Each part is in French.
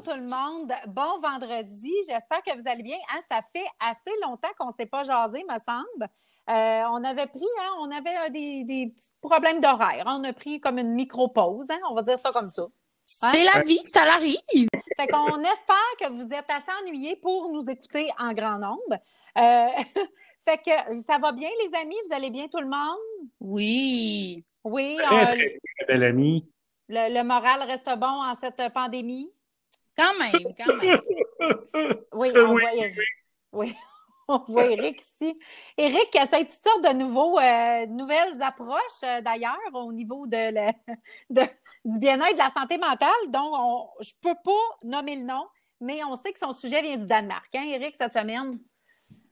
Bonjour tout le monde. Bon vendredi. J'espère que vous allez bien. Hein, ça fait assez longtemps qu'on ne s'est pas jasé, me semble. Euh, on avait pris, hein, on avait euh, des, des petits problèmes d'horaire. On a pris comme une micro-pause, hein, on va dire ça comme ça. Hein? C'est la vie, ça l'arrive. Fait qu'on espère que vous êtes assez ennuyés pour nous écouter en grand nombre. Euh, fait que ça va bien, les amis? Vous allez bien, tout le monde? Oui. Oui. Très, très, très belle amie. Le, le, moral reste bon en cette pandémie? Quand même, quand même. oui, on oui, voit, oui. on voit Eric ici. Eric essaie toutes sortes de nouveaux, euh, nouvelles approches, euh, d'ailleurs, au niveau de, le, de du bien-être de la santé mentale, dont je ne peux pas nommer le nom, mais on sait que son sujet vient du Danemark, hein, Eric, cette semaine?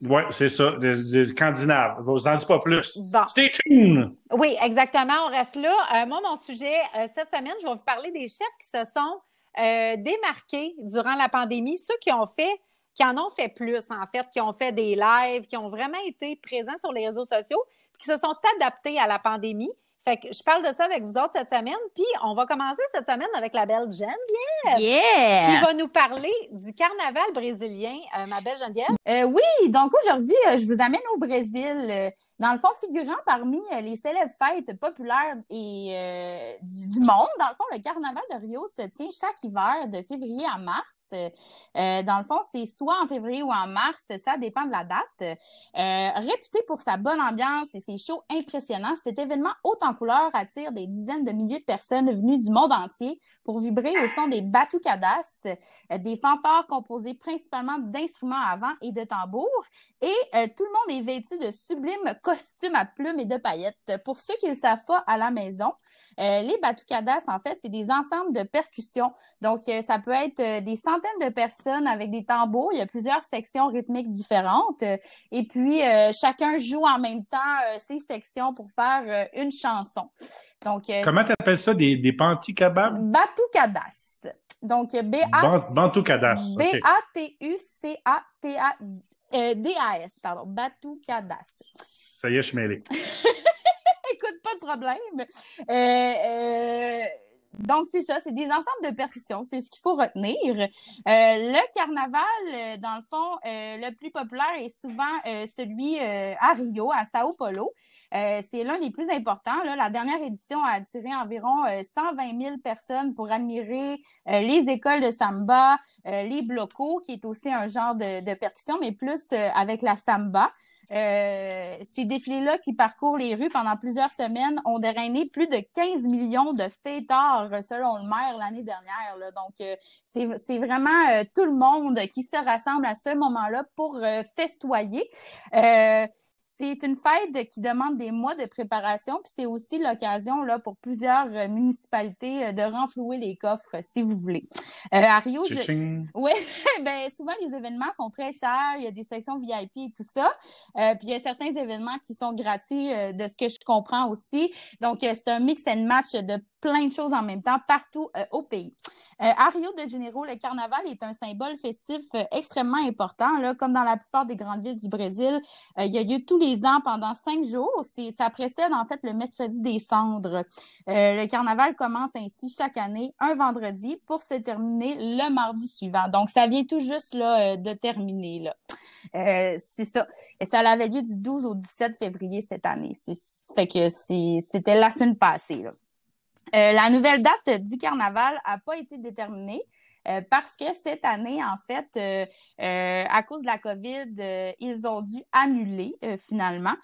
Oui, c'est ça, des, des Scandinaves. Vous en dites pas plus. Bon. Stay tuned! Oui, exactement, on reste là. Euh, moi, mon sujet, euh, cette semaine, je vais vous parler des chefs qui se sont euh, démarqués durant la pandémie, ceux qui ont fait qui en ont fait plus, en fait, qui ont fait des lives, qui ont vraiment été présents sur les réseaux sociaux, qui se sont adaptés à la pandémie. Fait que je parle de ça avec vous autres cette semaine. Puis on va commencer cette semaine avec la belle Geneviève. Yeah! Qui va nous parler du carnaval brésilien, euh, ma belle Geneviève. Euh, oui, donc aujourd'hui, euh, je vous amène au Brésil. Euh, dans le fond, figurant parmi euh, les célèbres fêtes populaires et du, du, monde, dans le fond, le carnaval de Rio se tient chaque hiver de février à mars. Dans le fond, c'est soit en février ou en mars, ça dépend de la date. réputé pour sa bonne ambiance et ses shows impressionnants, cet événement autant couleur attire des dizaines de milliers de personnes venues du monde entier pour vibrer au son des batucadas, euh, des fanfares composées principalement d'instruments à vent et de tambours. Et euh, tout le monde est vêtu de sublimes costumes à plumes et de paillettes. Pour ceux qui ne le savent pas à la maison, euh, les batucadas, en fait, c'est des ensembles de percussions. Donc, euh, ça peut être euh, des de personnes avec des tambours. Il y a plusieurs sections rythmiques différentes. et puis, chacun joue en même temps ces sections pour faire une chanson. Donc, euh, Comment tu appelles ça, des, des panticabas? Batucadas. Donc, B-A... Bantoucadas. B-A-T-U-C-A-T-A-D-A-S, pardon. Batucadas. Ça y est, je suis mêlé. Écoute, pas de problème. Euh, euh, donc, c'est ça, c'est des ensembles de percussions, c'est ce qu'il faut retenir. Euh, le carnaval, euh, dans le fond, euh, le plus populaire est souvent celui à Rio, à Sao Paulo. c'est l'un des plus importants. Là. La dernière édition a attiré environ 120 000 personnes pour admirer les écoles de samba, les blocos, qui est aussi un genre de, de percussion, mais plus avec la samba. Euh, ces défilés-là qui parcourent les rues pendant plusieurs semaines ont drainé plus de 15 millions de fêtards selon le maire l'année dernière. Là. Donc, euh, c'est vraiment euh, tout le monde qui se rassemble à ce moment-là pour euh, festoyer. C'est une fête qui demande des mois de préparation, puis c'est aussi l'occasion là pour plusieurs euh, municipalités euh, de renflouer les coffres, si vous voulez. Euh, à Rio, je... oui, ben souvent les événements sont très chers, il y a des sections VIP et tout ça, euh, puis il y a certains événements qui sont gratuits, euh, de ce que je comprends aussi. Donc c'est un mix and match de plein de choses en même temps partout au pays. à Rio de Janeiro, le carnaval est un symbole festif extrêmement important, là, comme dans la plupart des grandes villes du Brésil. il y a lieu tous les ans pendant cinq jours. Ça précède en fait le mercredi des cendres. Euh, le carnaval commence ainsi chaque année un vendredi pour se terminer le mardi suivant. Donc ça vient tout juste là, euh, de terminer. Euh, c'est ça. Et ça avait lieu du 12 au 17 février cette année. Fait que c'était la semaine passée. Là. Euh, la nouvelle date du carnaval a pas été déterminée. Euh, parce que cette année, en fait, euh, à cause de la COVID, ils ont dû annuler finalement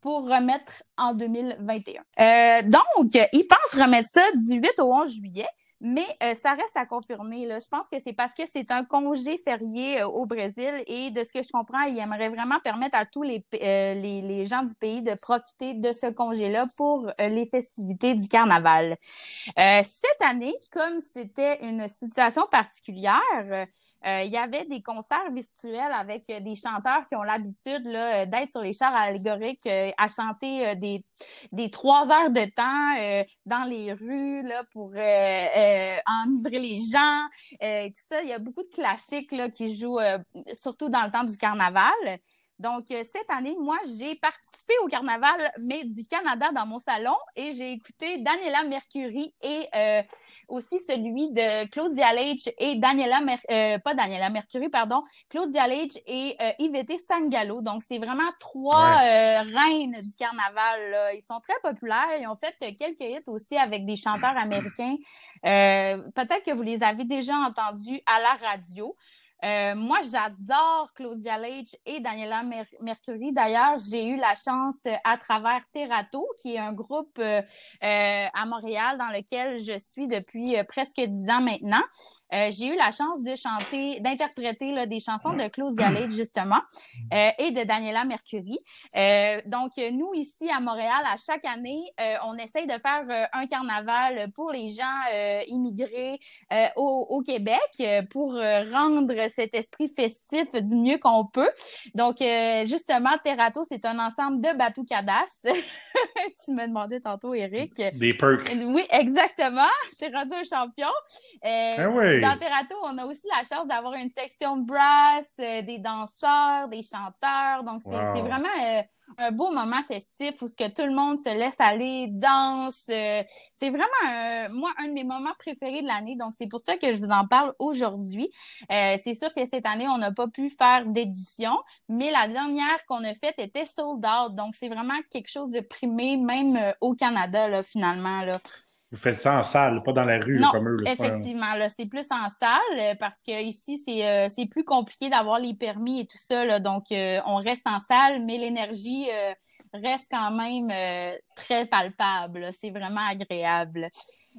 pour remettre en 2021. donc, ils pensent remettre ça du 8 au 11 juillet. Mais euh, ça reste à confirmer. Là. Je pense que c'est parce que c'est un congé férié euh, au Brésil et de ce que je comprends, il aimerait vraiment permettre à tous les, euh, les, les, gens du pays de profiter de ce congé-là pour les festivités du carnaval. cette année, comme c'était une situation particulière, il y avait des concerts virtuels avec des chanteurs qui ont l'habitude d'être sur les chars allégoriques à chanter des, des trois heures de temps dans les rues là, pour euh, enivrer les gens, euh, tout ça. Il y a beaucoup de classiques là, qui jouent, euh, surtout dans le temps du carnaval. Donc, euh, cette année, moi, j'ai participé au carnaval, mais du Canada dans mon salon et j'ai écouté Daniela Mercury et euh, aussi celui de Claudia Leitch et Daniela, euh, pas Daniela Mercury, pardon, Claudia Leitch et euh, Yvette Sangalo. Donc, c'est vraiment trois reines du carnaval. Ils sont très populaires. Ils ont fait quelques hits aussi avec des chanteurs américains. Peut-être que vous les avez déjà entendus à la radio. Euh, moi, j'adore Claudia Leitch et Daniela Mercury. D'ailleurs, j'ai eu la chance euh, à travers Terrato, qui est un groupe euh, à Montréal dans lequel je suis depuis presque dix ans maintenant. Euh, j'ai eu la chance de chanter, d'interpréter des chansons de Claudia Leitch, justement, euh, et de Daniela Mercury. Euh, donc, nous, ici à Montréal, à chaque année, on essaye de faire un carnaval pour les gens immigrés au, au, Québec pour rendre cet esprit festif du mieux qu'on peut. Donc, justement, Terrato, c'est un ensemble de batoukadas. tu me demandais tantôt, Eric. Des perks. Oui, exactement. T'es rendu un champion. Ah oui. Dans Terrato, on a aussi la chance d'avoir une section brass, euh, des danseurs, des chanteurs. Donc, c'est vraiment euh, un beau moment festif où ce que tout le monde se laisse aller, danse. Euh, c'est vraiment, moi, un de mes moments préférés de l'année. Donc, c'est pour ça que je vous en parle aujourd'hui. c'est sûr que cette année, on n'a pas pu faire d'édition, mais la dernière qu'on a faite était sold out. Donc, c'est vraiment quelque chose de primé, même au Canada, là, finalement. Là. Vous faites ça en salle, pas dans la rue comme eux. effectivement, là, c'est plus en salle euh, parce que ici, c'est, euh, c'est plus compliqué d'avoir les permis et tout ça. Là, donc, euh, on reste en salle, mais l'énergie reste quand même très palpable. C'est vraiment agréable.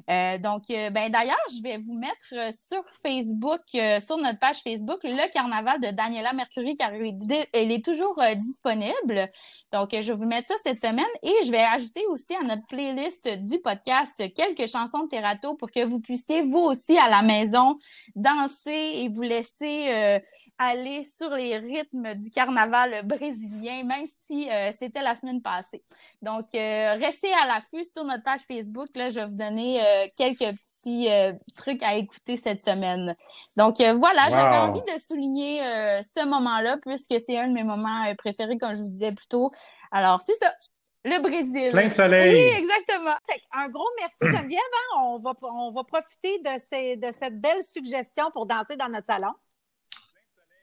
Euh, donc, euh, ben d'ailleurs, je vais vous mettre euh, sur Facebook, sur notre page Facebook, le carnaval de Daniela Mercury, car elle est, toujours disponible. Donc, je vais vous mettre ça cette semaine et je vais ajouter aussi à notre playlist du podcast quelques chansons de Terrato pour que vous puissiez, vous aussi, à la maison, danser et vous laisser aller sur les rythmes du carnaval brésilien, même si c'était la semaine passée. Donc, restez à l'affût sur notre page Facebook. Là, je vais vous donner euh, quelques petits euh, trucs à écouter cette semaine. Donc euh, voilà, j'avais envie de souligner ce moment-là puisque c'est un de mes moments préférés, comme je vous disais plus tôt. Alors, c'est ça. Le Brésil. Plein de soleil. Oui, exactement. Un gros merci, Geneviève. Hein. On, va, on va profiter de, ces, de cette belle suggestion pour danser dans notre salon.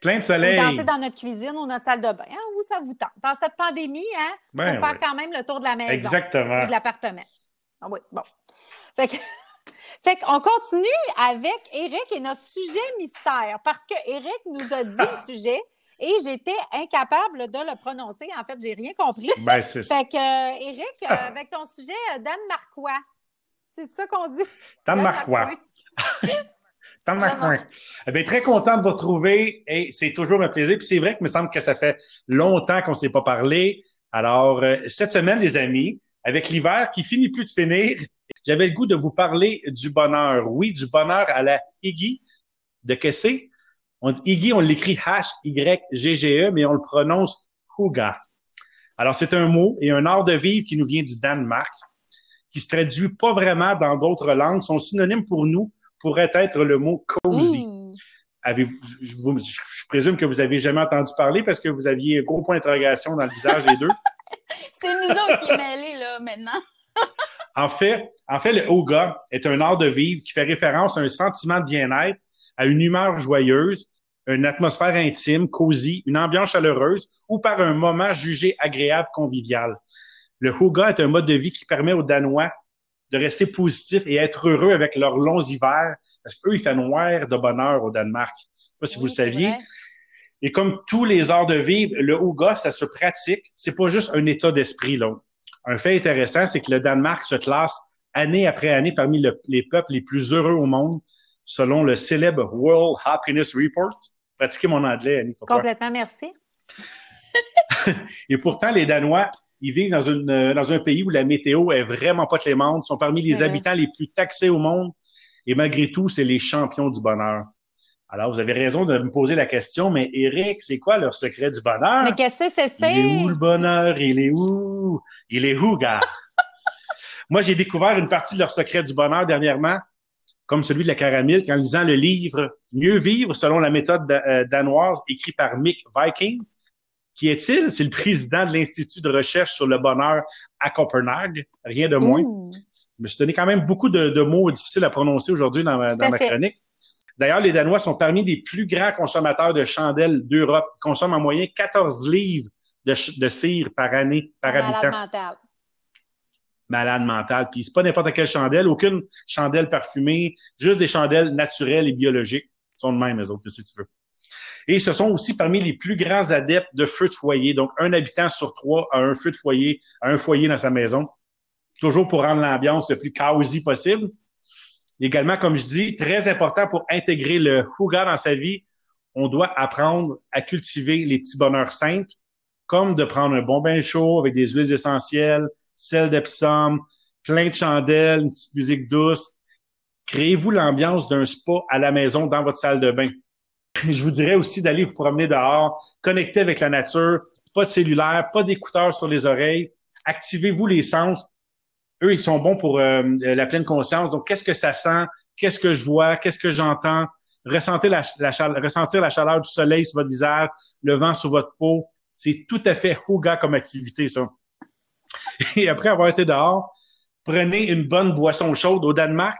Plein de soleil. Ou danser dans notre cuisine ou notre salle de bain, hein, où ça vous tente. Dans cette pandémie, hein, ben, faire quand même le tour de la maison. Exactement. de l'appartement. Ah oui, bon. Fait que, fait qu'on continue avec Eric et notre sujet mystère parce que Eric nous a dit le sujet et j'étais incapable de le prononcer. En fait, j'ai rien compris. Ben, c'est Fait que, euh, Eric, euh, avec ton sujet, euh, Danemarkois. C'est ça qu'on dit? Danemarkois. Danemarkois. Eh bien, très content de vous retrouver et c'est toujours un plaisir. Puis c'est vrai que me semble que ça fait longtemps qu'on ne s'est pas parlé. Alors, cette semaine, les amis, avec l'hiver qui finit plus de finir, j'avais le goût de vous parler du bonheur. Oui, du bonheur à la Iggy de Kessé. On dit Iggy, on l'écrit H-Y-G-G-E, mais on le prononce Huga. Alors, c'est un mot et un art de vivre qui nous vient du Danemark, qui se traduit pas vraiment dans d'autres langues. Son synonyme pour nous pourrait être le mot cozy. Avez je, je, présume que vous avez jamais entendu parler parce que vous aviez un gros point d'interrogation dans le visage des deux. C'est nous autres qui mêlés, là, maintenant. en fait, en fait, le Oga est un art de vivre qui fait référence à un sentiment de bien-être, à une humeur joyeuse, une atmosphère intime, cosy, une ambiance chaleureuse ou par un moment jugé agréable, convivial. Le Hoga est un mode de vie qui permet aux Danois de rester positifs et être heureux avec leurs longs hivers, parce qu'eux, il fait noir de bonheur au Danemark. Je sais pas si vous le saviez. Et comme tous les arts de vivre, le Ouga, ça se pratique. C'est pas juste un état d'esprit, là. Un fait intéressant, c'est que le Danemark se classe année après année parmi les peuples les plus heureux au monde, selon le célèbre World Happiness Report. Pratiquez mon anglais, Annie. Complètement, merci. Et pourtant, les Danois, ils vivent dans, une, dans un pays où la météo est vraiment pas clémente, sont parmi les habitants les plus taxés au monde, et malgré tout, c'est les champions du bonheur. Alors, vous avez raison de me poser la question, mais Eric, c'est quoi leur secret du bonheur? Mais qu'est-ce que c'est? Il est où le bonheur? Il est où? Il est où, gars? Moi, j'ai découvert une partie de leur secret du bonheur dernièrement, comme celui de la caramel, en lisant le livre Mieux vivre selon la méthode euh, danoise écrit par Mick Viking. Qui est-il? C'est le président de l'Institut de recherche sur le bonheur à Copenhague, rien de moins. Je me suis donné quand même beaucoup de, mots difficiles à prononcer aujourd'hui dans, ma, chronique. D'ailleurs, les Danois sont parmi les plus grands consommateurs de chandelles d'Europe. Ils consomment en moyenne 14 livres de, cire par année, par Malade habitant. Mental. Malade mental. Puis c'est pas n'importe quelle chandelle, aucune chandelle parfumée, juste des chandelles naturelles et biologiques. Ils sont de même, les autres, si tu veux. Et ce sont aussi parmi les plus grands adeptes de feux de foyer. Donc, un habitant sur trois a un feu de foyer, a un foyer dans sa maison, toujours pour rendre l'ambiance le plus cosy possible. Également, comme je dis, très important pour intégrer le Huga dans sa vie, on doit apprendre à cultiver les petits bonheurs simples, comme de prendre un bon bain chaud avec des huiles essentielles, sel d'Epsom, plein de chandelles, une petite musique douce. Créez-vous l'ambiance d'un spa à la maison dans votre salle de bain. Je vous dirais aussi d'aller vous promener dehors, connecter avec la nature, pas de cellulaire, pas d'écouteurs sur les oreilles. Activez-vous les sens. Eux, ils sont bons pour euh, la pleine conscience. Donc, qu'est-ce que ça sent? Qu'est-ce que je vois? Qu'est-ce que j'entends? Ressentir la chaleur du soleil sur votre visage, le vent sur votre peau. C'est tout à fait Huga comme activité, ça. Et après avoir été dehors, prenez une bonne boisson chaude. Au Danemark,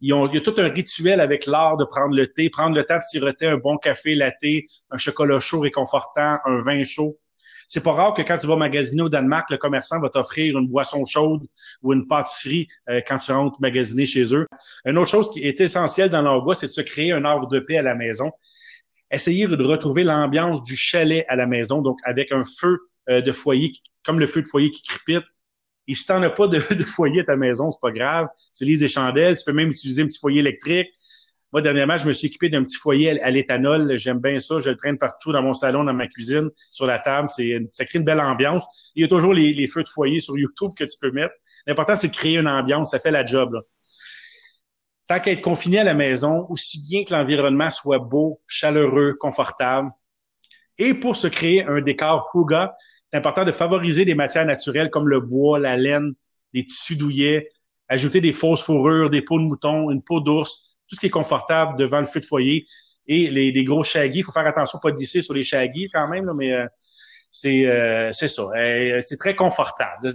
il y a tout un rituel avec l'art de prendre le thé, prendre le temps de siroter un bon café latte, un chocolat chaud réconfortant, un vin chaud. C'est pas rare que quand tu vas magasiner au Danemark, le commerçant va t'offrir une boisson chaude ou une pâtisserie euh, quand tu rentres magasiner chez eux. Une autre chose qui est essentielle dans leur bois, c'est de se créer un arbre de paix à la maison. Essayez de retrouver l'ambiance du chalet à la maison, donc avec un feu euh, de foyer, comme le feu de foyer qui crépite, et si t'en as pas de, foyer à ta maison, c'est pas grave. Tu utilises des chandelles, tu peux même utiliser un petit foyer électrique. Moi, dernièrement, je me suis équipé d'un petit foyer à, l'éthanol. J'aime bien ça. Je le traîne partout dans mon salon, dans ma cuisine, sur la table. Ça crée une belle ambiance. Il y a toujours les, feux de foyer sur YouTube que tu peux mettre. L'important, c'est de créer une ambiance. Ça fait la job. Tant qu'à être confiné à la maison, aussi bien que l'environnement soit beau, chaleureux, confortable. Et pour se créer un décor Huga, c'est important de favoriser des matières naturelles comme le bois, la laine, les tissus douillets, ajouter des fausses fourrures, des peaux de mouton, une peau d'ours, tout ce qui est confortable devant le feu de foyer. Et les, gros shaggy, il faut faire attention pas de glisser sur les shaggy quand même, mais euh, c'est euh, c'est ça. Euh, c'est très confortable.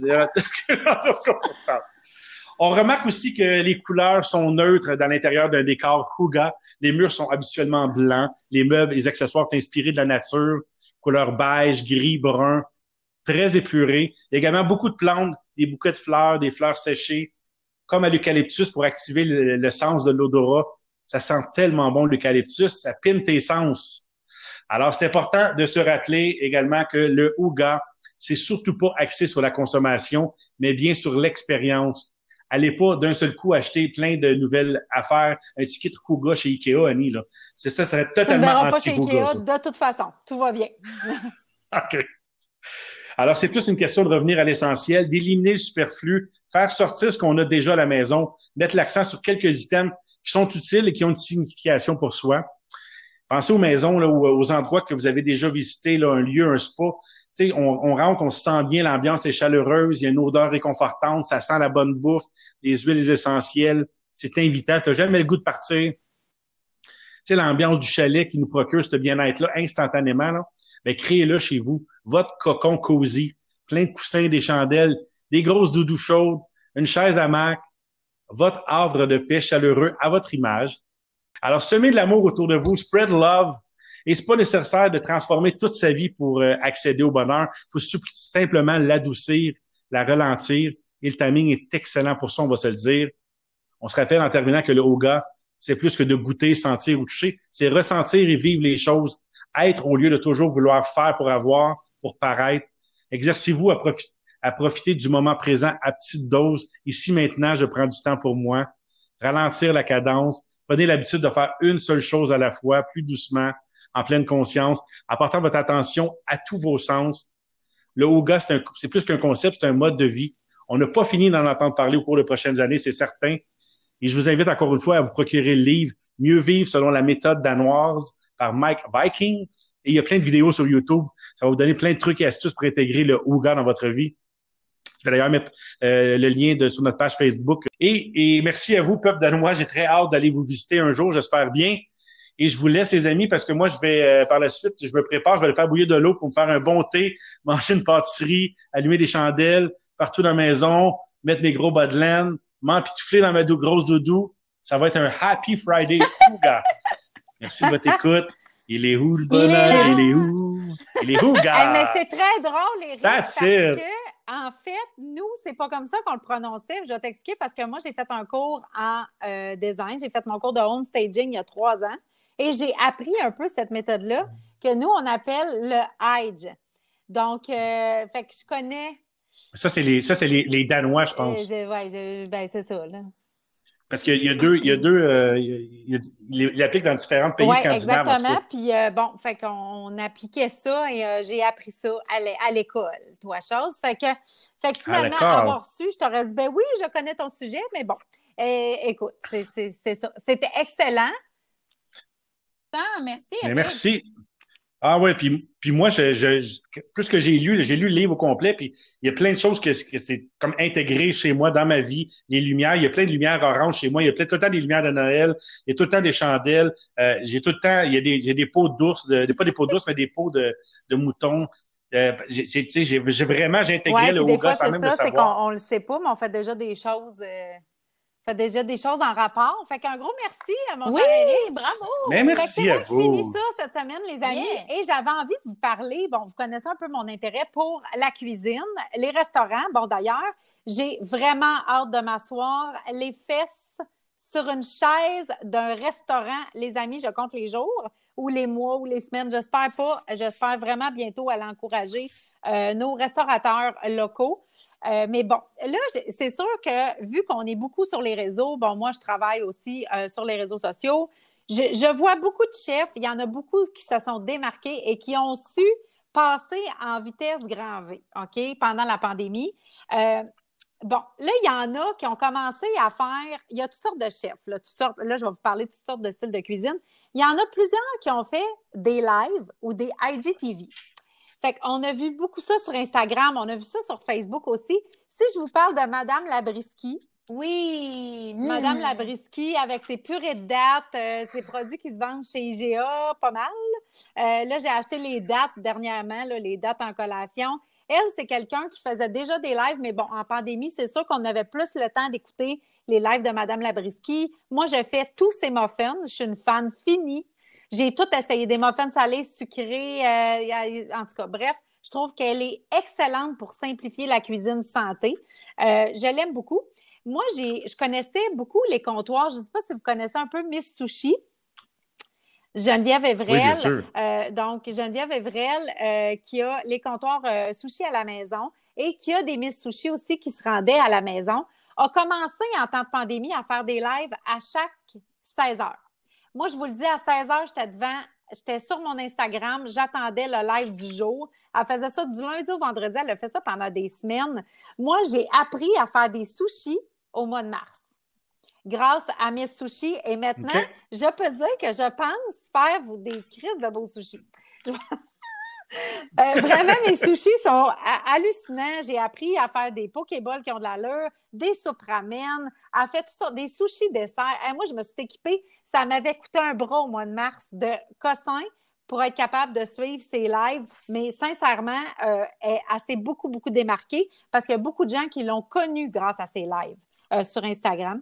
On remarque aussi que les couleurs sont neutres dans l'intérieur d'un décor Huga. Les murs sont habituellement blancs. Les meubles, les accessoires sont inspirés de la nature. Couleur beige, gris, brun très épuré. Il y a également beaucoup de plantes, des bouquets de fleurs, des fleurs séchées, comme à l'eucalyptus pour activer le, sens de l'odorat. Ça sent tellement bon l'eucalyptus, ça pine tes sens. Alors, c'est important de se rappeler également que le Ouga, c'est surtout pas axé sur la consommation, mais bien sur l'expérience. Allez pas d'un seul coup acheter plein de nouvelles affaires, un ticket de Ouga chez Ikea, Annie, là. C'est ça, ça serait totalement anti-Ouga. De toute façon, tout va bien. OK. Alors, c'est plus une question de revenir à l'essentiel, d'éliminer le superflu, faire sortir ce qu'on a déjà à la maison, mettre l'accent sur quelques items qui sont utiles et qui ont une signification pour soi. Pensez aux maisons là, ou aux endroits que vous avez déjà visités, là, un lieu, un spa. On, on rentre, on se sent bien, l'ambiance est chaleureuse, il y a une odeur réconfortante, ça sent la bonne bouffe, les huiles essentielles, c'est invitant, tu n'as jamais le goût de partir. Tu sais, l'ambiance du chalet qui nous procure ce bien-être-là instantanément, là, ben, créez-le chez vous. Votre cocon cosy, plein de coussins, des chandelles, des grosses doudous chaudes, une chaise à mac, votre havre de paix chaleureux à votre image. Alors, semez de l'amour autour de vous, spread love. Et c'est pas nécessaire de transformer toute sa vie pour euh, accéder au bonheur. Il faut simplement l'adoucir, la ralentir. Et le timing est excellent pour ça, on va se le dire. On se rappelle en terminant que le yoga, c'est plus que de goûter, sentir ou toucher. C'est ressentir et vivre les choses être au lieu de toujours vouloir faire pour avoir, pour paraître. Exercez-vous à, profiter du moment présent à petite dose. Ici, maintenant, je prends du temps pour moi. Ralentir la cadence. Prenez l'habitude de faire une seule chose à la fois, plus doucement, en pleine conscience, apportant votre attention à tous vos sens. Le yoga, c'est plus qu'un concept, c'est un mode de vie. On n'a pas fini d'en entendre parler au cours des prochaines années, c'est certain. Et je vous invite encore une fois à vous procurer le livre Mieux vivre selon la méthode danoise par Mike Viking. Et il y a plein de vidéos sur YouTube. Ça va vous donner plein de trucs et astuces pour intégrer le Ouga dans votre vie. Je vais d'ailleurs mettre euh, le lien de, sur notre page Facebook. Et, et merci à vous, peuple danois. J'ai très hâte d'aller vous visiter un jour, j'espère bien. Et je vous laisse, les amis, parce que moi, je vais, euh, par la suite, je me prépare, je vais aller faire bouillir de l'eau pour me faire un bon thé, manger une pâtisserie, allumer des chandelles partout dans la maison, mettre mes gros bas de laine, m'empitoufler dans ma dou grosse doudou. Ça va être un Happy Friday, Ouga. Merci de votre écoute. Il est où le bonheur? Il est où? Il est où, gars? mais c'est très drôle, Eric, That's parce it. que, en fait, nous, c'est pas comme ça qu'on le prononçait. Je vais t'expliquer parce que moi, j'ai fait un cours en euh, design. J'ai fait mon cours de home staging il y a trois ans et j'ai appris un peu cette méthode-là que nous, on appelle le Hige. Donc, euh, fait que je connais. Ça, c'est les, ça, c'est les, les Danois, je euh, pense. ouais, je- ben, c'est ça, là. Parce qu'il y a deux, il y a deux, euh, il y a- il y a- il l'applique dans différents pays Oui, scandinaves. exactement. Puis euh, bon, fait qu'on on appliquait ça et euh, j'ai appris ça à l'é- à l'école, toi, chose. Fait que, fait que finalement, d'accord. avoir su, je t'aurais dit, ben oui, je connais ton sujet, mais bon, eh, écoute, c'est ça. C'était excellent. Ah, merci. Merci. Ah ouais, puis, puis moi, je, je, je- plus que j'ai lu, j'ai lu le livre au complet, puis il y a plein de choses que, que c'est comme intégré chez moi dans ma vie. Les lumières, il y a plein de lumières oranges chez moi, il y a plein, tout le temps des lumières de Noël, il y a tout le temps des chandelles, euh, j'ai tout le temps, il y a des, j'ai des pots d'ours, de, pas des pots d'ours, mais des pots de, de moutons. Euh, j'ai, j'ai, vraiment, j'ai intégré Ouais, le c'est même le ça, c'est qu'on savoir. on le sait pas, mais on fait déjà des choses. euh, fait déjà des choses en rapport. Fait qu'un gros merci à mon Oui, cher bravo. Mais Fait que merci c'est à moi qui finis ça cette semaine, les amis. Yeah. Et j'avais envie de vous parler. Bon, vous connaissez un peu mon intérêt pour la cuisine, les restaurants. Bon, d'ailleurs, j'ai vraiment hâte de m'asseoir les fesses sur une chaise d'un restaurant. Les amis, je compte les jours ou les mois ou les semaines. J'espère pas. J'espère vraiment bientôt aller encourager euh, nos restaurateurs locaux. Euh, mais bon, là, c'est sûr que vu qu'on est beaucoup sur les réseaux, bon, moi, je travaille aussi euh, sur les réseaux sociaux. Je, vois beaucoup de chefs, il y en a beaucoup qui se sont démarqués et qui ont su passer en vitesse grand V, OK, pendant la pandémie. Bon, là, il y en a qui ont commencé à faire, il y a toutes sortes de chefs, là, toutes sortes, là, je vais vous parler de toutes sortes de styles de cuisine. Il y en a plusieurs qui ont fait des lives ou des IGTV. Fait qu'on a vu beaucoup ça sur Instagram, on a vu ça sur Facebook aussi. Si je vous parle de Madame Labriski, Oui. Madame hmm. Labriski avec ses purées de dates, euh, ses produits qui se vendent chez IGA, pas mal. Euh, là, j'ai acheté les dates dernièrement, là, les dates en collation. Elle, c'est quelqu'un qui faisait déjà des lives, mais bon, en pandémie, c'est sûr qu'on avait plus le temps d'écouter les lives de Madame Labriski. Moi, je fais tous ses muffins. Je suis une fan finie. J'ai tout essayé, des muffins salés, sucrés, euh, en tout cas, bref. Je trouve qu'elle est excellente pour simplifier la cuisine santé. Euh, je l'aime beaucoup. Moi, j'ai, je connaissais beaucoup les comptoirs. Je ne sais pas si vous connaissez un peu Miss Sushi. Geneviève Evrel. euh, donc, Geneviève Evrel, euh, qui a les comptoirs euh, sushi à la maison et qui a des Miss Sushi aussi qui se rendaient à la maison, a commencé en temps de pandémie à faire des lives à chaque 16 heures. Moi, je vous le dis, à 16 heures, j'étais devant, j'étais sur mon Instagram, j'attendais le live du jour. Elle faisait ça du lundi au vendredi, elle a fait ça pendant des semaines. Moi, j'ai appris à faire des sushis au mois de mars grâce à mes sushis. Et maintenant, je peux dire que je pense faire vous des crises de beaux sushis. Euh, vraiment, mes sushis sont ha- hallucinants. J'ai appris à faire des pokéballs qui ont de l'allure, des soupes ramen, à faire tout ça, des sushis dessert. Hey, moi, je me suis équipée. Ça m'avait coûté un bras au mois de mars de cossin pour être capable de suivre ses lives. Mais sincèrement, euh, elle, elle s'est beaucoup, beaucoup démarquée parce qu'il y a beaucoup de gens qui l'ont connue grâce à ses lives euh, sur Instagram.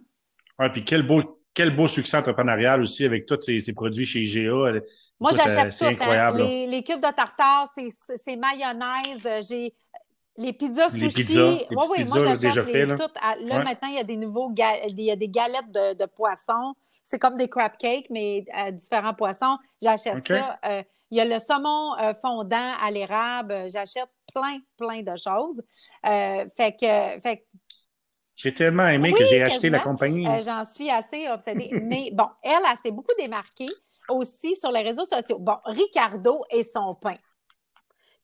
Puis quel beau, quel beau succès entrepreneurial aussi avec tous ces, ces produits chez IGA. Moi, j'achète euh, tout. hein. incroyable. Les, les cubes de tartare, c'est c'est mayonnaise. euh, J'ai les pizzas Les sushi. pizzas, les petites oui, pizzas, moi, déjà les fait, là. toutes. à- Là, Ouais. maintenant, il y a des nouveaux ga- il y a des galettes de, de poisson. C'est comme des crab cakes, mais à différents poissons. J'achète ça. Euh, il y a le saumon euh, fondant à l'érable. J'achète plein, plein de choses. Euh, fait que, fait que J'ai tellement aimé Oui, que j'ai acheté la compagnie. euh, J'en suis assez obsédée. Mais bon, elle, elle s'est beaucoup démarquée aussi sur les réseaux sociaux. Bon, Ricardo et son pain.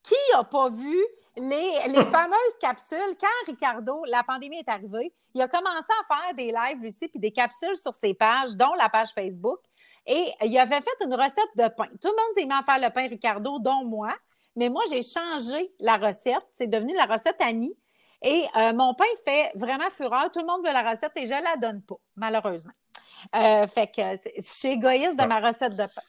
Qui n'a pas vu les, les fameuses capsules? Quand Ricardo, la pandémie est arrivée, il a commencé à faire des lives, aussi, puis des capsules sur ses pages, dont la page Facebook. Et il avait fait une recette de pain. Tout le monde s'est mis à faire le pain Ricardo, dont moi. Mais moi, j'ai changé la recette. C'est devenu la recette Annie. Et euh, mon pain fait vraiment fureur. Tout le monde veut la recette et je la donne pas, malheureusement. Euh, fait que je suis égoïste de ma recette de pain.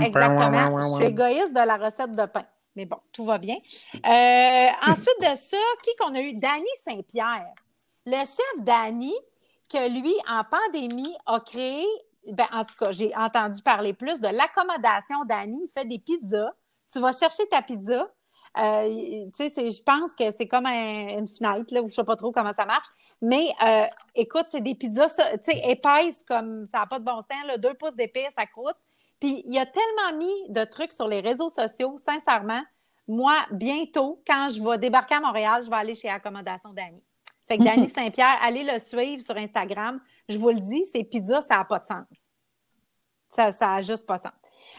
Exactement. Je suis égoïste de la recette de pain. Mais bon, tout va bien. Euh, ensuite de ça, qui qu'on a eu? Danny Saint-Pierre. Le chef Danny, que lui, en pandémie, a créé, ben, en tout cas, j'ai entendu parler plus de l'accommodation Danny. Il fait des pizzas. Tu vas chercher ta pizza. Euh, tu sais, je pense que c'est comme une fenêtre, là, où je sais pas trop comment ça marche. Mais euh, écoute, c'est des pizzas, tu sais, épaisses comme ça n'a pas de bon sens, là, deux pouces d'épais, ça croûte. Puis il y a tellement mis de trucs sur les réseaux sociaux, sincèrement. Moi, bientôt, quand je vais débarquer à Montréal, je vais aller chez Accommodation Dani. Fait que Dani Saint-Pierre, allez le suivre sur Instagram. Je vous le dis, ces pizzas, ça n'a pas de sens. Ça n'a juste pas de sens.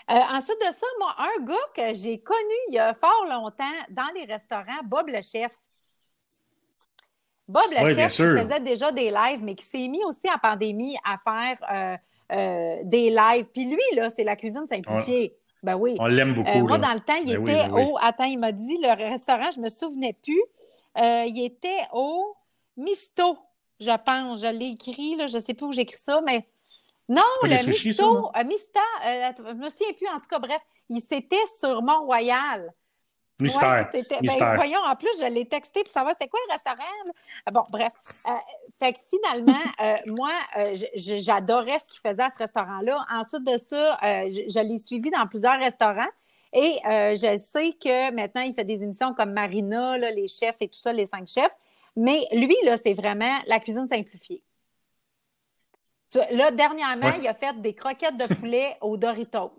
Euh, ensuite de ça, moi, un gars que j'ai connu il y a fort longtemps dans les restaurants, Bob le chef. Bob le chef qui faisait déjà des lives, mais qui s'est mis aussi en pandémie à faire euh, euh, des lives. Puis lui, là, c'est la cuisine simplifiée. ben oui. On l'aime beaucoup. moi, dans le temps, il ben était au. Attends, il m'a dit le restaurant, je me souvenais plus. il était au Misto, je pense. Je l'ai écrit, là, je ne sais plus où j'ai écrit ça, mais non, le Misto, euh, Mista, euh, je me souviens plus, en tout cas, bref, il s'était sur Mont-Royal. Mystère. Ben, voyons, en plus, je l'ai texté pour savoir c'était quoi le restaurant. Bon, bref. Euh, fait que finalement, euh, moi, j'adorais ce qu'il faisait à ce restaurant-là. Ensuite de ça, je, l'ai suivi dans plusieurs restaurants. Et je sais que maintenant, il fait des émissions comme Marina, les chefs et tout ça, les cinq chefs. Mais lui, là, c'est vraiment la cuisine simplifiée. Là, dernièrement, il a fait des croquettes de poulet aux Doritos.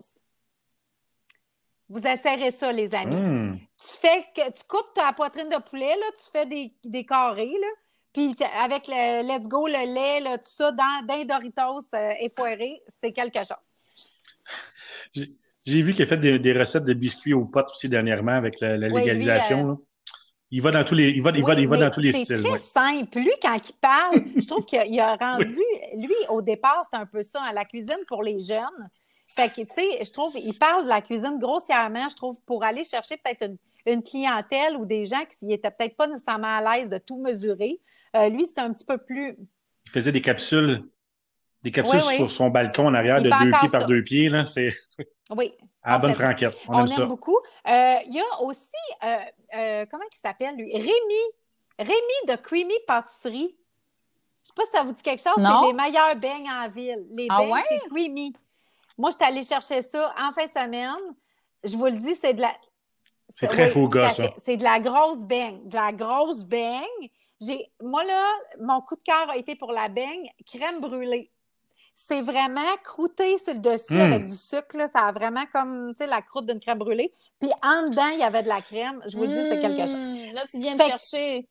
Vous essayerez ça, les amis. Hmm. Tu fais que tu coupes ta poitrine de poulet, là, tu fais des, des carrés, là, puis avec le let's go, le lait, là, tout ça, dans, dans Doritos euh, effoirés, c'est quelque chose. J'ai vu qu'il a fait des, recettes de biscuits aux potes aussi dernièrement avec la, légalisation. Euh, il va dans tous les, il va, il va, il va dans tous les styles. C'est très simple. Lui, quand il parle, je trouve qu'il a rendu, lui, au départ, c'est un peu ça, à la cuisine pour les jeunes. Fait que, tu sais, je trouve, il parle de la cuisine grossièrement, je trouve, pour aller chercher peut-être une, une, clientèle ou des gens qui n'étaient peut-être pas nécessairement à l'aise de tout mesurer. Euh, lui, c'était un petit peu plus. Il faisait des capsules, des capsules sur son balcon en arrière de deux pieds par deux pieds, là. C'est. Oui. À la bonne franquette. On, aime, beaucoup. Euh, il y a aussi, euh, euh, comment il s'appelle, lui? Rémi. Rémi de Creamy Pâtisserie. Je sais pas si ça vous dit quelque chose. C'est les meilleurs beignes en ville. Les ah beignes chez Creamy. Moi, je suis allée chercher ça en fin de semaine. Je vous le dis, c'est de la. C'est très beau gars, ça. C'est de la grosse beigne. De la grosse beigne. J'ai, moi, là, mon coup de cœur a été pour la beigne crème brûlée c'est vraiment croûté sur le dessus hmm. avec du sucre. Ça a vraiment comme la croûte d'une crème brûlée. Puis en dedans, il y avait de la crème. Je vous dis, c'est quelque chose. Hmm. Là, tu viens de chercher.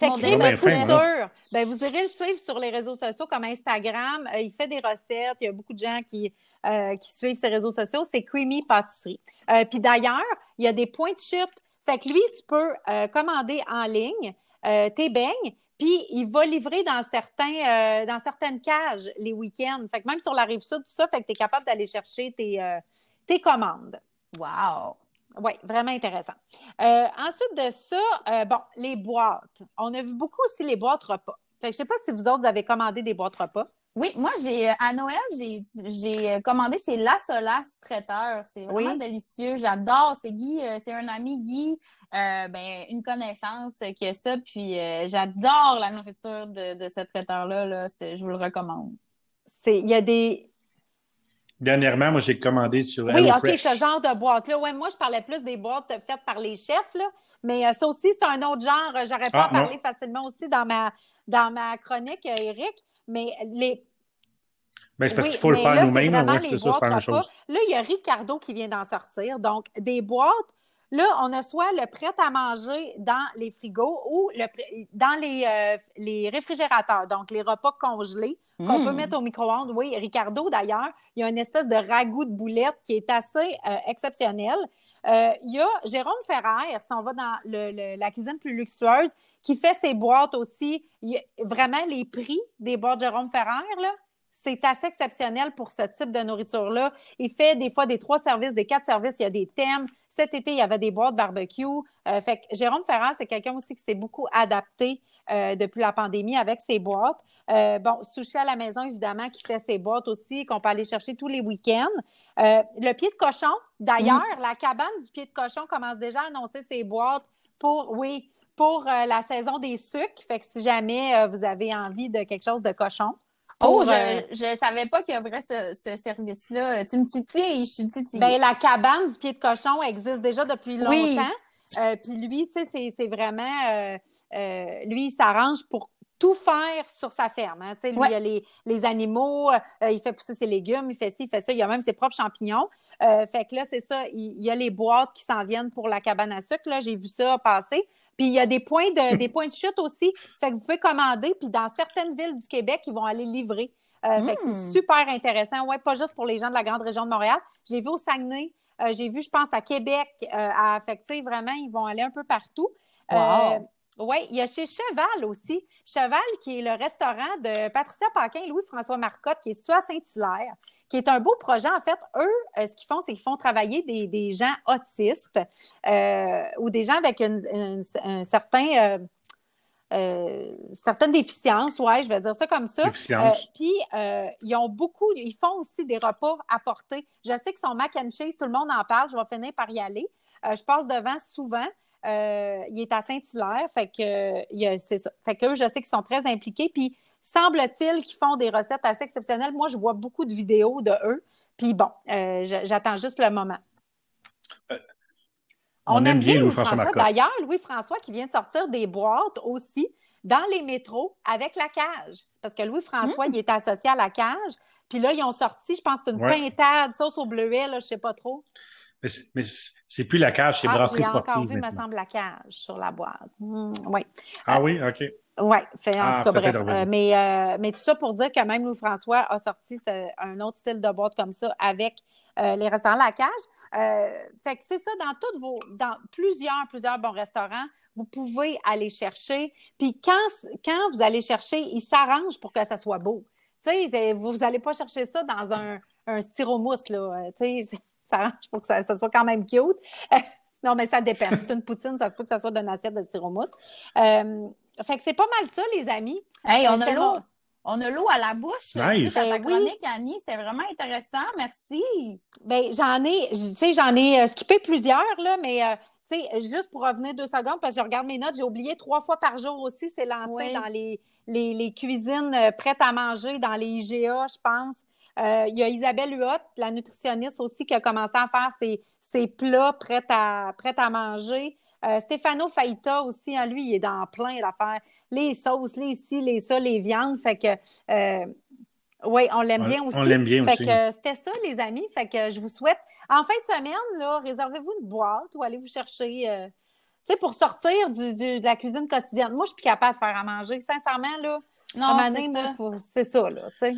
Fait que Couture, ben, vous irez le suivre sur les réseaux sociaux comme Instagram. Euh, il fait des recettes. Il y a beaucoup de gens qui, euh, qui suivent ses réseaux sociaux. C'est Creamy Pâtisserie. Euh, puis d'ailleurs, il y a des points de chute. Fait que lui, tu peux commander en ligne tes beignes. Puis il va livrer dans certains, euh, dans certaines cages les week-ends. Fait que même sur la rive sud, tout ça, fait que tu es capable d'aller chercher tes, euh, tes commandes. Wow! Oui, vraiment intéressant. Euh, ensuite de ça, bon, les boîtes. On a vu beaucoup aussi les boîtes repas. Fait que je sais pas si vous autres avez commandé des boîtes repas. Oui, moi, j'ai à Noël, j'ai commandé chez La Solas Traiteur. C'est vraiment délicieux. J'adore. C'est Guy, euh, c'est un ami Guy, euh, ben, une connaissance qui a ça. Puis euh, j'adore la nourriture de, de ce traiteur-là. Là. Je vous le recommande. Il y a des. Dernièrement, moi, j'ai commandé sur Oui, OK, ce genre de boîte-là. Ouais, moi, je parlais plus des boîtes faites par les chefs, là. Mais ça aussi, c'est un autre genre. J'aurais pas ah, parlé facilement aussi dans ma, dans ma chronique, Eric. Mais les. Ben, c'est parce qu'il faut le faire nous-mêmes. c'est ça, c'est pas la même chose. Là, il y a Ricardo qui vient d'en sortir. Donc, des boîtes. Là, on a soit le prêt à manger dans les frigos ou le, dans les, euh, les réfrigérateurs, donc les repas congelés qu'on peut hmm. mettre au micro-ondes. Oui, Ricardo, d'ailleurs, il y a une espèce de ragoût de boulette qui est assez euh, exceptionnel. Euh, il y a Jérôme Ferrer, si on va dans la cuisine plus luxueuse, qui fait ses boîtes aussi. vraiment, les prix des boîtes Jérôme Ferrer, là, c'est assez exceptionnel pour ce type de nourriture-là. Il fait des fois des trois services, des quatre services, il y a des thèmes. Cet été, il y avait des boîtes barbecue. fait que Jérôme Ferrand, c'est quelqu'un aussi qui s'est beaucoup adapté depuis la pandémie avec ses boîtes. bon, Sushi à la maison, évidemment, qui fait ses boîtes aussi, qu'on peut aller chercher tous les week-ends. le pied de cochon, d'ailleurs, mm. la cabane du pied de cochon commence déjà à annoncer ses boîtes pour, oui, pour la saison des sucres. Fait que si jamais vous avez envie de quelque chose de cochon, oh, je, ne savais pas qu'il y avait ce, ce service-là. Tu me titilles, je suis titillée. Ben, la cabane du pied de cochon existe déjà depuis longtemps. Euh, puis lui, tu sais, c'est vraiment... Euh, euh, lui, il s'arrange pour tout faire sur sa ferme. Hein. Lui, il a les, les animaux, il fait pousser ses légumes, il fait ci, il fait ça. Il a même ses propres champignons. fait que là, c'est ça, il, il, y a les boîtes qui s'en viennent pour la cabane à sucre. J'ai vu ça passer. Puis il y a des points de, des points de chute aussi. Fait que vous pouvez commander. Puis dans certaines villes du Québec, ils vont aller livrer. Euh, fait que c'est hmm. super intéressant. Ouais, pas juste pour les gens de la grande région de Montréal. J'ai vu au Saguenay. Euh, j'ai vu, je pense, à Québec. Euh, à, fait que, vraiment, ils vont aller un peu partout. Wow. Oui, il y a chez Cheval aussi. Cheval, qui est le restaurant de Patricia Paquin et Louis-François Marcotte, qui est situé à Saint-Hilaire, qui est un beau projet. En fait, eux, euh, ce qu'ils font, c'est qu'ils font travailler des, des gens autistes euh, ou des gens avec une, un certain. Euh, certaines déficiences, ouais, je vais dire ça comme ça. puis ils ont beaucoup, ils font aussi des repas apportés. Je sais que son mac and cheese, tout le monde en parle. Je vais finir par y aller. je passe devant souvent. Euh, il est à Saint-Hilaire, fait que c'est ça. Fait que je sais qu'ils sont très impliqués. Puis semble-t-il qu'ils font des recettes assez exceptionnelles. Moi, je vois beaucoup de vidéos de eux. Puis bon, euh, j'attends juste le moment. Euh, on, aime bien Louis-François D'ailleurs, Louis-François qui vient de sortir des boîtes aussi dans les métros avec la cage. Parce que Louis-François, hmm. il est associé à la cage. Puis là, ils ont sorti, je pense, une pintade, sauce au bleuet, là, je sais pas trop. Mais c'est plus la cage, c'est ah, brasserie sportive. J'ai encore vu, me semble, la cage sur la boîte. Hmm, oui. Ah oui, OK. Oui, fait, en ah, tout cas, bref. Euh, mais, euh, mais tout ça pour dire que même Louis-François a sorti un autre style de boîte comme ça avec euh, les restaurants La Cage. fait que c'est ça, dans toutes vos, dans plusieurs, plusieurs bons restaurants, vous pouvez aller chercher. Puis quand, quand vous allez chercher, ils s'arrangent pour que ça soit beau. Tu sais, vous n'allez pas chercher ça dans un, un styromousse, là. Tu ça pour que ça, soit quand même cute. non, mais ça dépend. C'est une poutine, ça se peut que ça soit d'une assiette de styromousse. Euh, fait que c'est pas mal ça, les amis. Hey, on a l'eau. On a l'eau à la bouche. Nice. Ta chronique, Annie, c'était vraiment intéressant. Merci. Ben, j'en ai, tu sais, j'en ai euh, skippé plusieurs, là, mais euh, tu sais, juste pour revenir deux secondes, parce que je regarde mes notes, j'ai oublié trois fois par jour aussi, c'est lancé dans les, les, les, cuisines prêtes à manger, dans les IGA, je pense. Euh, il y a Isabelle Huot, la nutritionniste aussi, qui a commencé à faire ses, plats prêts à, prêts à manger. Euh, Stefano Faita aussi, hein, lui, il est dans plein d'affaires. Les sauces, les ci, les ça, les viandes. Fait que, euh, oui, on l'aime bien aussi. On l'aime bien fait que c'était ça, les amis. Fait que je vous souhaite, en fin de semaine, là, réservez-vous une boîte ou allez vous chercher, tu sais, pour sortir du, de la cuisine quotidienne. Moi, je suis plus capable de faire à manger. Sincèrement, là, non, c'est ça, là, tu sais.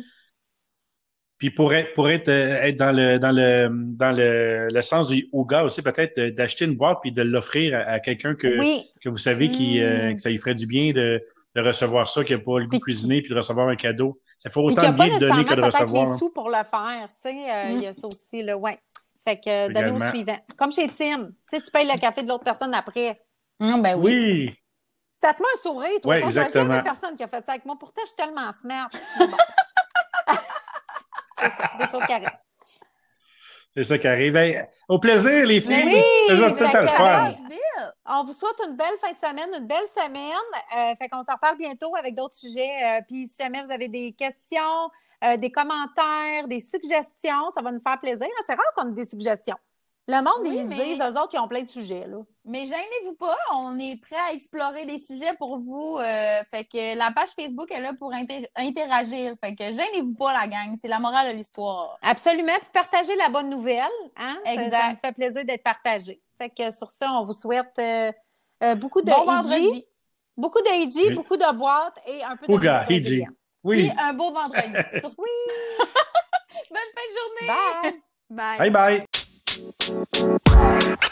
Puis pour être, pour être, euh, être dans le dans le dans le, le sens du yoga aussi, peut-être d'acheter une boîte puis de l'offrir à, quelqu'un que, que vous savez qui, euh, mm. que ça lui ferait du bien de, de recevoir ça, qui n'a pas le goût de cuisiner puis de recevoir un cadeau. Ça fait autant de bien de donner que de recevoir. les sous pour le faire, tu sais, euh, il y a ça aussi, là, ouais. Fait que donnez au suivant. Comme chez Tim, tu sais, tu payes le café de l'autre personne après. Mm, ben oui. oui. Ça te met un sourire, toi. Oui, exactement. jamais personne qui a fait ça avec moi. Pourtant, je suis tellement smart. des choses qui arrivent. C'est ça qui arrive. Ben, au plaisir, les filles. Oui, On vous souhaite une belle fin de semaine, une belle semaine. Euh, fait qu'on s'en reparle bientôt avec d'autres sujets. Euh, puis si jamais vous avez des questions, euh, des commentaires, des suggestions, ça va nous faire plaisir. C'est rare qu'on ait des suggestions. Le monde, ils mais... disent, eux autres, ils ont plein de sujets, là. Mais gênez-vous pas, on est prêt à explorer des sujets pour vous. Euh, fait que la page Facebook est là pour interagir. Fait que gênez-vous pas, la gang. C'est la morale de l'histoire. Absolument. Puis partagez la bonne nouvelle. Hein? Exact. Ça, me fait plaisir d'être partagé. Fait que sur ça, on vous souhaite euh, euh, beaucoup de bon vendredi. Beaucoup de EG, beaucoup de boîtes et un peu de Ouga, Oui. Et un beau vendredi. oui. Bonne fin de journée. Bye. Bye bye.